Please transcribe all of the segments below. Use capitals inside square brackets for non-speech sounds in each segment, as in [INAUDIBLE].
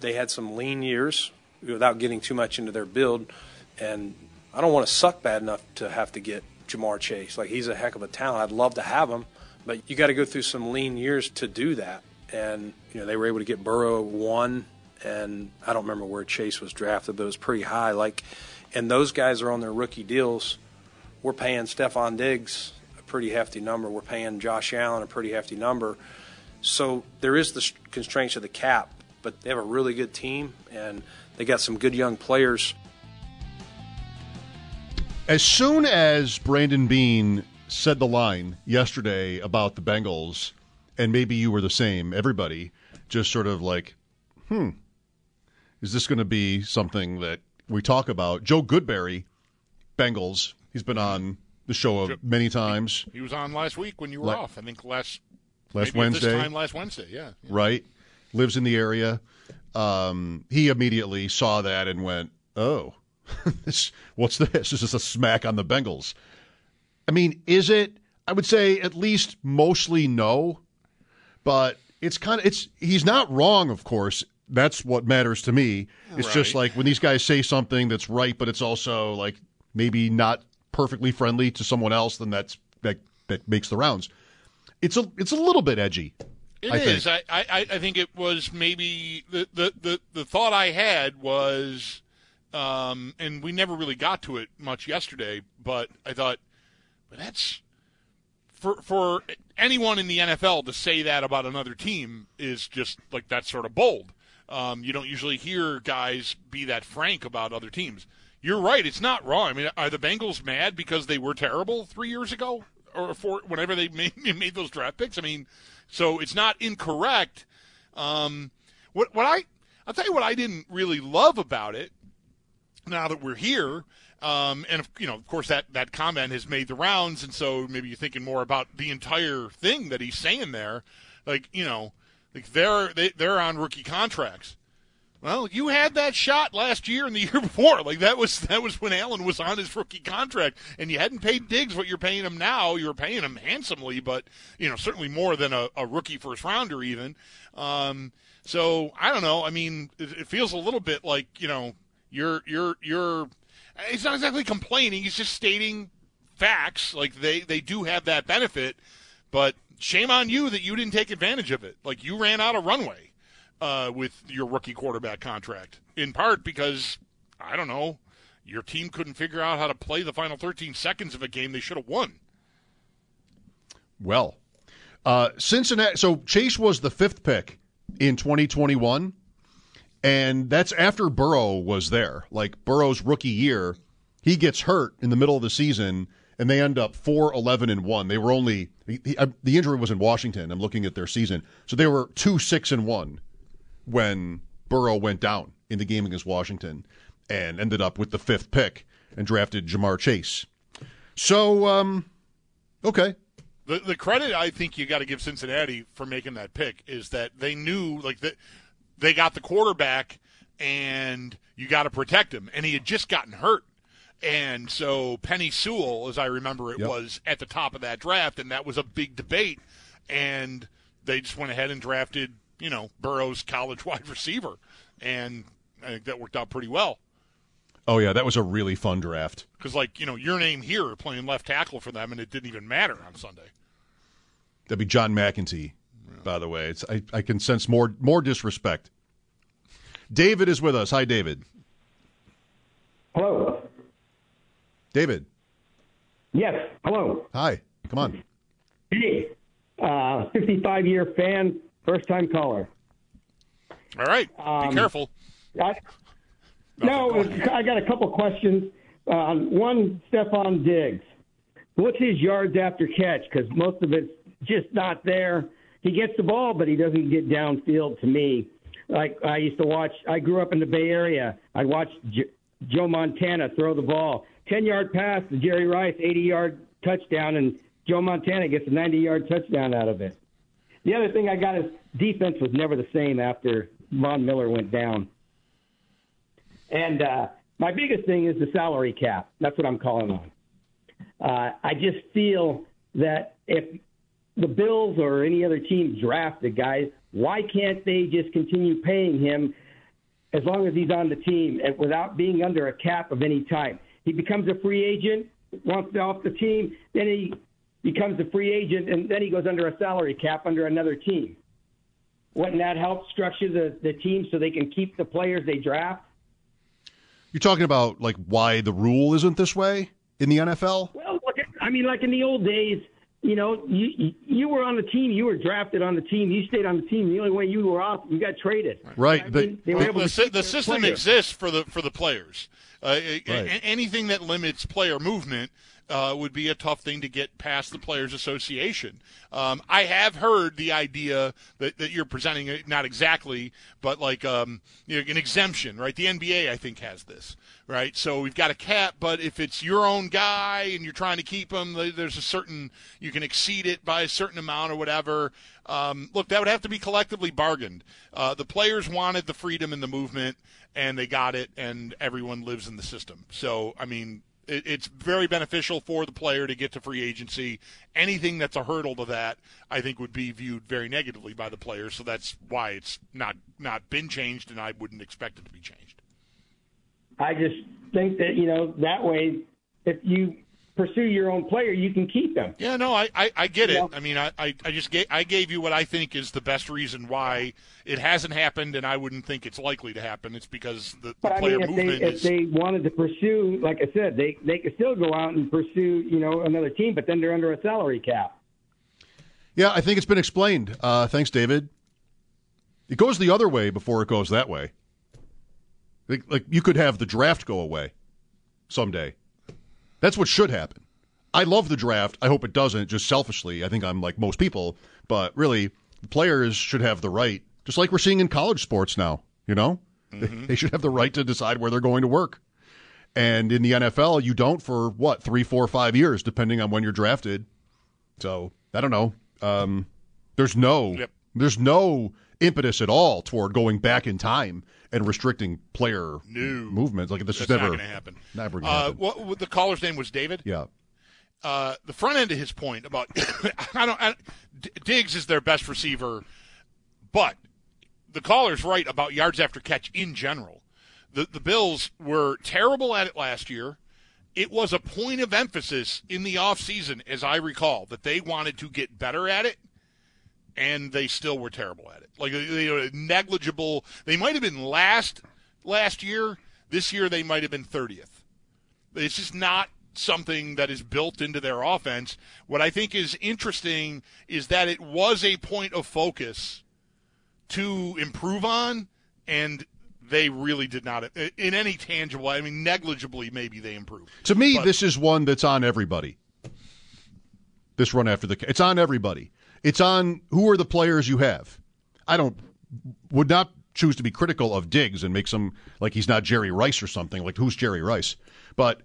They had some lean years without getting too much into their build. And I don't want to suck bad enough to have to get Ja'Marr Chase. Like, he's a heck of a talent. I'd love to have him, but you got to go through some lean years to do that. And, you know, they were able to get Burrow one, and I don't remember where Chase was drafted, but it was pretty high. Like, and those guys are on their rookie deals. We're paying Stefon Diggs a pretty hefty number. We're paying Josh Allen a pretty hefty number. So there is the constraints of the cap, but they have a really good team and they got some good young players. As soon as Brandon Beane said the line yesterday about the Bengals, and maybe you were the same, everybody just sort of like, hmm, is this going to be something that we talk about? Joe Goodberry, Bengals, he's been on the show many times, He was on last week when you were La- off. I think last last maybe at Wednesday. This time last Wednesday, yeah. yeah. right? Lives in the area. Um, he immediately saw that and went, "Oh, [LAUGHS] this, what's this? This Is a smack on the Bengals?" I mean, is it? I would say at least mostly no, but it's kind of it's. He's not wrong, of course. That's what matters to me. It's just like when these guys say something that's right, but it's also like maybe not perfectly friendly to someone else. Then that's that that makes the rounds. It's a it's a little bit edgy. It I is. think. I, I, I think it was maybe the, the, the, the thought I had was, um, and we never really got to it much yesterday, but I thought, but that's for for anyone in the NFL to say that about another team is just like that's sort of bold. Um, you don't usually hear guys be that frank about other teams. You're right. It's not wrong. I mean, are the Bengals mad because they were terrible three years ago or four, whenever they [LAUGHS] made, made those draft picks? I mean, so it's not incorrect. Um, what what I I'll tell you what I didn't really love about it. Now that we're here, um, and you know, of course, that that comment has made the rounds, and so maybe you're thinking more about the entire thing that he's saying there. Like you know, like they're they, they're on rookie contracts. Well, you had that shot last year and the [LAUGHS] year before. Like that was that was when Allen was on his rookie contract, and you hadn't paid Diggs what you're paying him now. You're paying him handsomely, but you know certainly more than a, a rookie first rounder even. Um, so I don't know. I mean, it, it feels a little bit like you know you're you're you're. He's not exactly complaining. He's just stating facts. Like they they do have that benefit, but shame on you that you didn't take advantage of it. Like you ran out of runway uh, with your rookie quarterback contract, in part because I don't know, your team couldn't figure out how to play the final 13 seconds of a game they should have won. Well, uh, Cincinnati. So Chase was the fifth pick in 2021, and that's after Burrow was there. Like Burrow's rookie year, he gets hurt in the middle of the season, and they end up 4 11 and 1. They were only, he, he- uh, the injury was in Washington. I'm looking at their season. So they were 2 6 and 1 when Burrow went down in the game against Washington and ended up with the fifth pick and drafted Ja'Marr Chase. So, um, okay. The the credit I think you got to give Cincinnati for making that pick is that they knew like that they got the quarterback and you got to protect him and he had just gotten hurt. And so Penei Sewell, as I remember it, Yep. was at the top of that draft, and that was a big debate. And they just went ahead and drafted, you know, Burrow's college [LAUGHS] wide receiver, and I think that worked out pretty well. Oh, yeah, that was a really fun draft. Because, like, you know, your name here playing left tackle for them, and it didn't even matter on Sunday. That'd be John McEntee, by the way. It's I, I can sense more more disrespect David is with us. Hi, David. Hello. David. Yes. Hello. Hi. Come on. Hey. Uh, 55 year fan, first time caller. All right. Um, Be careful. I, no, I got a couple questions. Uh, one, Stefon Diggs. What's his yards after catch? Because most of it's just not there. He gets the ball, but he doesn't get downfield to me. Like I used to watch, I grew up in the Bay Area. I watched J- Joe Montana throw the ball. 10 yard pass to Jerry Rice, 80 yard touchdown, and Joe Montana gets a 90 yard touchdown out of it. The other thing I got is defense was never the same after Von Miller went down. And uh, my biggest thing is the salary cap. That's what I'm calling on. Uh, I just feel that if the Bills or any other team draft a guy, why can't they just continue paying him as long as he's on the team and without being under a cap of any type? He becomes a free agent, wants off the team, then he becomes a free agent, and then he goes under a salary cap under another team. Wouldn't that help structure the, the team so they can keep the players they draft? You're talking about like why the rule isn't this way in the NFL? Well, look at, I mean, like in the old days, you know, you you were on the team, you were drafted on the team, you stayed on the team. The only way you were off, you got traded. Right. I but- mean, they were able the, to sy- the system player. exists for the for the players. Uh, a- a- Right. anything that limits player movement uh, would be a tough thing to get past the players' association. Um, I have heard the idea that, that you're presenting, not exactly, but like um, you know, an exemption, right? The NBA, I think, has this, right? So we've got a cap, but if it's your own guy and you're trying to keep him, there's a certain you can exceed it by a certain amount or whatever. Um, look, that would have to be collectively bargained. Uh, the players wanted the freedom in the movement, and they got it, and everyone lives in the system. So, I mean, it, it's very beneficial for the player to get to free agency. Anything that's a hurdle to that, I think, would be viewed very negatively by the players. So that's why it's not not been changed, and I wouldn't expect it to be changed. I just think that you know that way, if you pursue your own player, you can keep them. Yeah, no, I, I, I get it. Yeah. I mean, I, I, I just gave, I gave you what I think is the best reason why it hasn't happened, and I wouldn't think it's likely to happen. It's because the, the But I player mean, if they movement if is. they wanted to pursue, like I said, they they could still go out and pursue you know another team, but then they're under a salary cap. Yeah, I think it's been explained. Uh, thanks, David. It goes the other way before it goes that way. Like, like you could have the draft go away someday. That's what should happen. I love the draft. I hope it doesn't. Just selfishly, I think I'm like most people, but really, players should have the right, just like we're seeing in college sports now. You know, they, they should have the right to decide where they're going to work. And in the NFL, you don't for what three, four, five years, depending on when you're drafted. So I don't know. Um, there's no Yep. there's no impetus at all toward going back in time and restricting player No. movements. Like this That's is never going to happen. Never gonna Uh, happen. the caller's name was David. Yeah. uh, the front end of his point about [COUGHS] I don't I, Diggs is their best receiver, but the caller's right about yards after catch in general. The the Bills were terrible at it last year. It was a point of emphasis in the offseason, as I recall, that they wanted to get better at it, and they still were terrible at it. Like they, were negligible. They might have been last last year. This year they might have been thirtieth. It's just not something that is built into their offense. What I think is interesting is that it was a point of focus to improve on, and they really did not in any tangible. I mean, negligibly maybe they improved. To me, But- this is one that's on everybody. This run after the it's on everybody. It's on who are the players you have. I don't would not choose to be critical of Diggs and make some like he's not Jerry Rice or something. Like who's Jerry Rice? But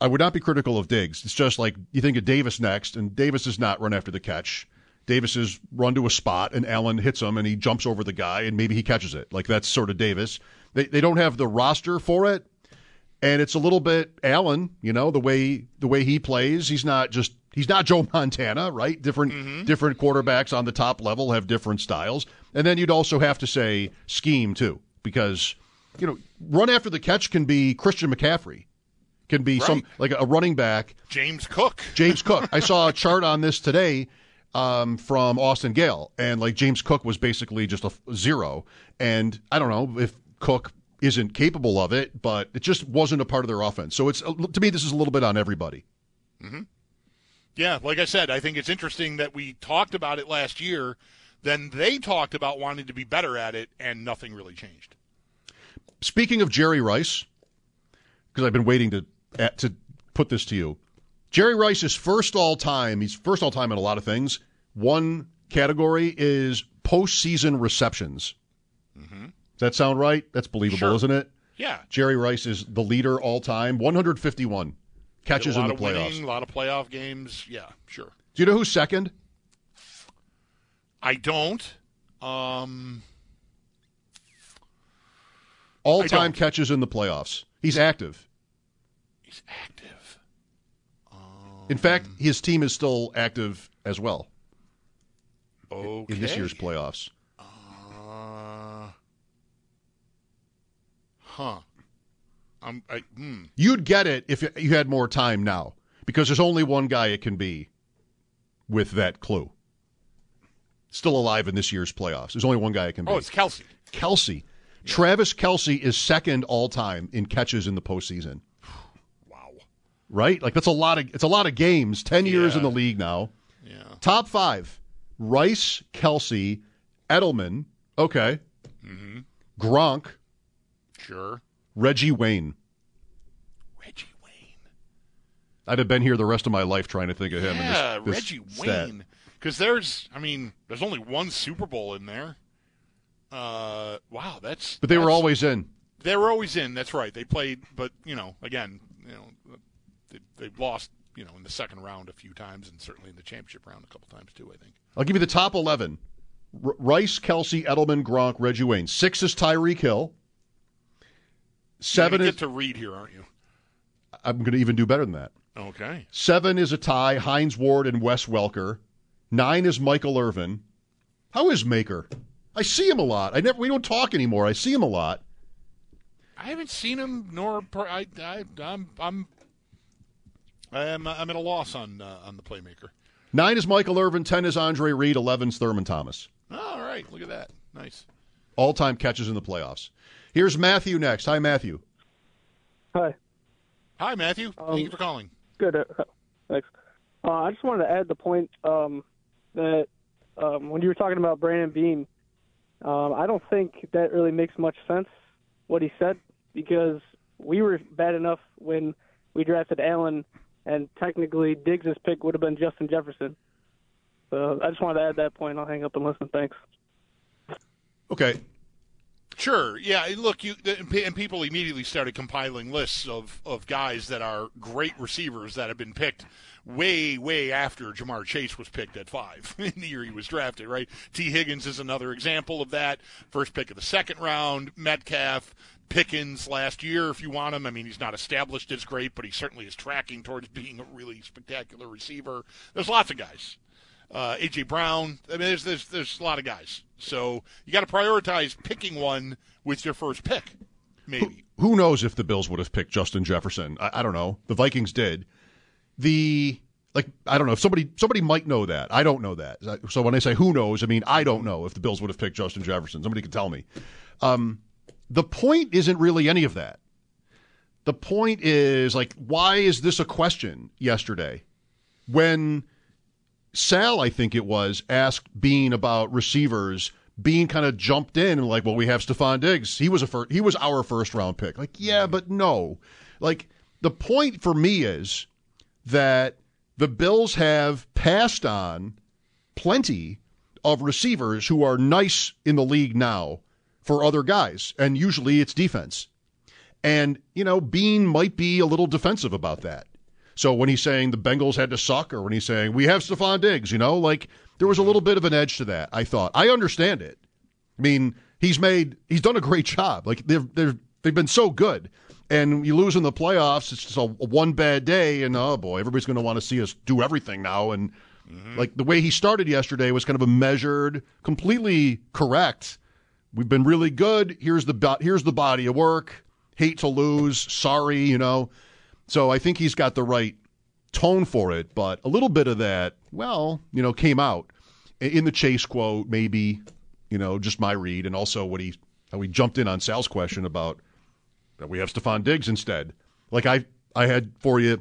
I would not be critical of Diggs. It's just like you think of Davis next, and Davis is not run after the catch. Davis is run to a spot, and Allen hits him, and he jumps over the guy, and maybe he catches it. Like that's sort of Davis. They they don't have the roster for it, and it's a little bit Allen. You know the way the way he plays. He's not just he's not Joe [LAUGHS] Montana, right? Different different quarterbacks on the top level have different styles, and then you'd also have to say scheme too, because you know run after the catch can be Christian McCaffrey, can be some like a running back. James Cook. [LAUGHS] James Cook. I saw a chart on this today um, from Austin Gayle, and like James Cook was basically just a zero. And I don't know if Cook isn't capable of it, but it just wasn't a part of their offense. So it's to me, this is a little bit on everybody. Mm-hmm. Yeah, like I said, I think it's interesting that we talked about it last year. Then they talked about wanting to be better at it, and nothing really changed. Speaking of Jerry Rice, because I've been waiting to to put this to you, Jerry Rice is first all time. He's first all time in a lot of things. One category is postseason receptions. Mm-hmm. Does that sound right? That's believable, sure. isn't it? Yeah. Jerry Rice is the leader all time, 151 catches in the playoffs. Winning, a lot of playoff games. Yeah, sure. Do you know who's second? I don't. Um, all time catches in the playoffs. He's active. He's active. Um, in fact, his team is still active as well. Okay. In this year's playoffs. Uh, huh. I'm, I, hmm. You'd get it if you had more time now, because there's only one guy it can be with that clue. Still alive in this year's playoffs. There's only one guy it can be. Oh, it's Kelce. Kelce. Yeah. Travis Kelce is second all time in catches in the postseason. [SIGHS] Wow. Right? Like that's a lot of it's a lot of games. Ten yeah. years in the league now. Yeah. Top five: Rice, Kelce, Edelman. Okay. Mm-hmm. Gronk. Sure. Reggie Wayne. Reggie Wayne. I'd have been here the rest of my life trying to think of him. Yeah, this, this Reggie stat. Wayne. Because there's, I mean, there's only one Super Bowl in there. Uh, wow, that's. But they that's, were always in. They were always in. That's right. They played, but you know, again, you know, they, they've lost, you know, in the second round a few times, and certainly in the championship round a couple times too. I think. I'll give you the top eleven: R- Rice, Kelce, Edelman, Gronk, Reggie Wayne. Six is Tyreek Hill. Seven is to read here, aren't you? I'm going to even do better than that. Okay. Seven is a tie: Hines Ward and Wes Welker. Nine is Michael Irvin. How is Maker? I see him a lot. I never. We don't talk anymore. I see him a lot. I haven't seen him, nor I. I I'm. I'm. I'm, I'm at a loss on uh, on the playmaker. Nine is Michael Irvin. Ten is Andre Reed. Eleven is Thurman Thomas. All right, look at that. Nice. All time catches in the playoffs. Here's Matthew next. Hi, Matthew. Hi. Hi, Matthew. Um, Thank you for calling. Good. Uh, thanks. Uh, I just wanted to add the point um, that um, when you were talking about Brandon Beane, um, I don't think that really makes much sense what he said because we were bad enough when we drafted Allen, and technically Diggs' pick would have been Justin Jefferson. So I just wanted to add that point. I'll hang up and listen. Thanks. Okay. Sure. Yeah. Look, you and people immediately started compiling lists of, of guys that are great receivers that have been picked way, way after Ja'Marr Chase was picked at five [LAUGHS] in the year he was drafted. Right. Tee Higgins is another example of that. First pick of the second round. Metcalf, Pickens last year, if you want him. I mean, he's not established as great, but he certainly is tracking towards [LAUGHS] being a really spectacular receiver. There's lots of guys. Uh, AJ Brown. I mean, there's there's there's a lot of guys. So you got to prioritize picking one with your first pick. Maybe. Who, who knows if the Bills would have picked Justin Jefferson? I, I don't know. The Vikings did. The like I don't know if somebody somebody might know that. I don't know that. So when I say who knows, I mean I don't know if the Bills would have picked Justin Jefferson. Somebody can tell me. Um, the point isn't really any of that. The point is like why is this a question yesterday when Sal I think it was asked Beane about receivers. Beane kind of jumped in and like, well, we have Stefon Diggs. He was a first, he was our first round pick. Like, yeah, but no. Like the point for me is that the Bills have passed on plenty of receivers who are nice in the league now for other guys, and usually it's defense. And, you know, Beane might be a little defensive about that. So when he's saying the Bengals had to suck, or when he's saying we have Stefon Diggs, you know, like there was a little bit of an edge to that. I thought I understand it. I mean, he's made he's done a great job. Like they've they've they've been so good and you lose in the playoffs, it's just a, a one bad day, and oh boy, everybody's going to want to see us do everything now. And mm-hmm. like the way he started yesterday was kind of a measured, completely correct. We've been really good. Here's the here's the body of work. Hate to lose. Sorry, you know. So I think he's got the right tone for it, but a little bit of that, well, you know, came out in the Chase quote, maybe, you know, just my read, and also what he how we jumped in on Sal's question about that we have Stefon Diggs instead. Like I, I had for you,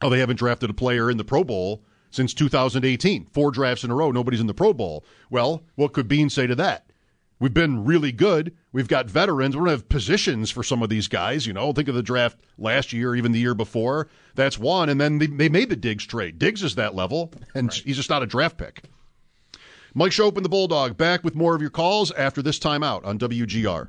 oh, they haven't drafted a player in the Pro Bowl since 2018. Four drafts in a row, nobody's in the Pro Bowl. Well, what could Beane say to that? We've been really good. We've got veterans. We're going to have positions for some of these guys. You know, think of the draft last year, even the year before. That's one. And then they, they made the Diggs trade. Diggs is that level, and right. he's just not a draft pick. Mike and the Bulldog back with more of your calls after this timeout on WGR.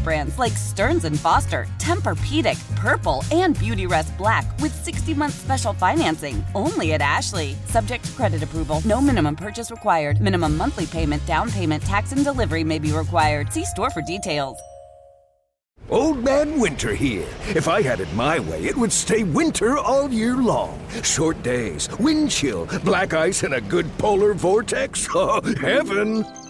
brands like Stearns & Foster, Tempur-Pedic, Purple, and Beautyrest Black with 60-month special financing. Only at Ashley. Subject to credit approval. No minimum purchase required. Minimum monthly payment, down payment, tax, and delivery may be required. See store for details. Old Man Winter here. If I had it my way, it would stay winter all year long. Short days, wind chill, black ice, and a good polar vortex. [LAUGHS] Oh, heaven!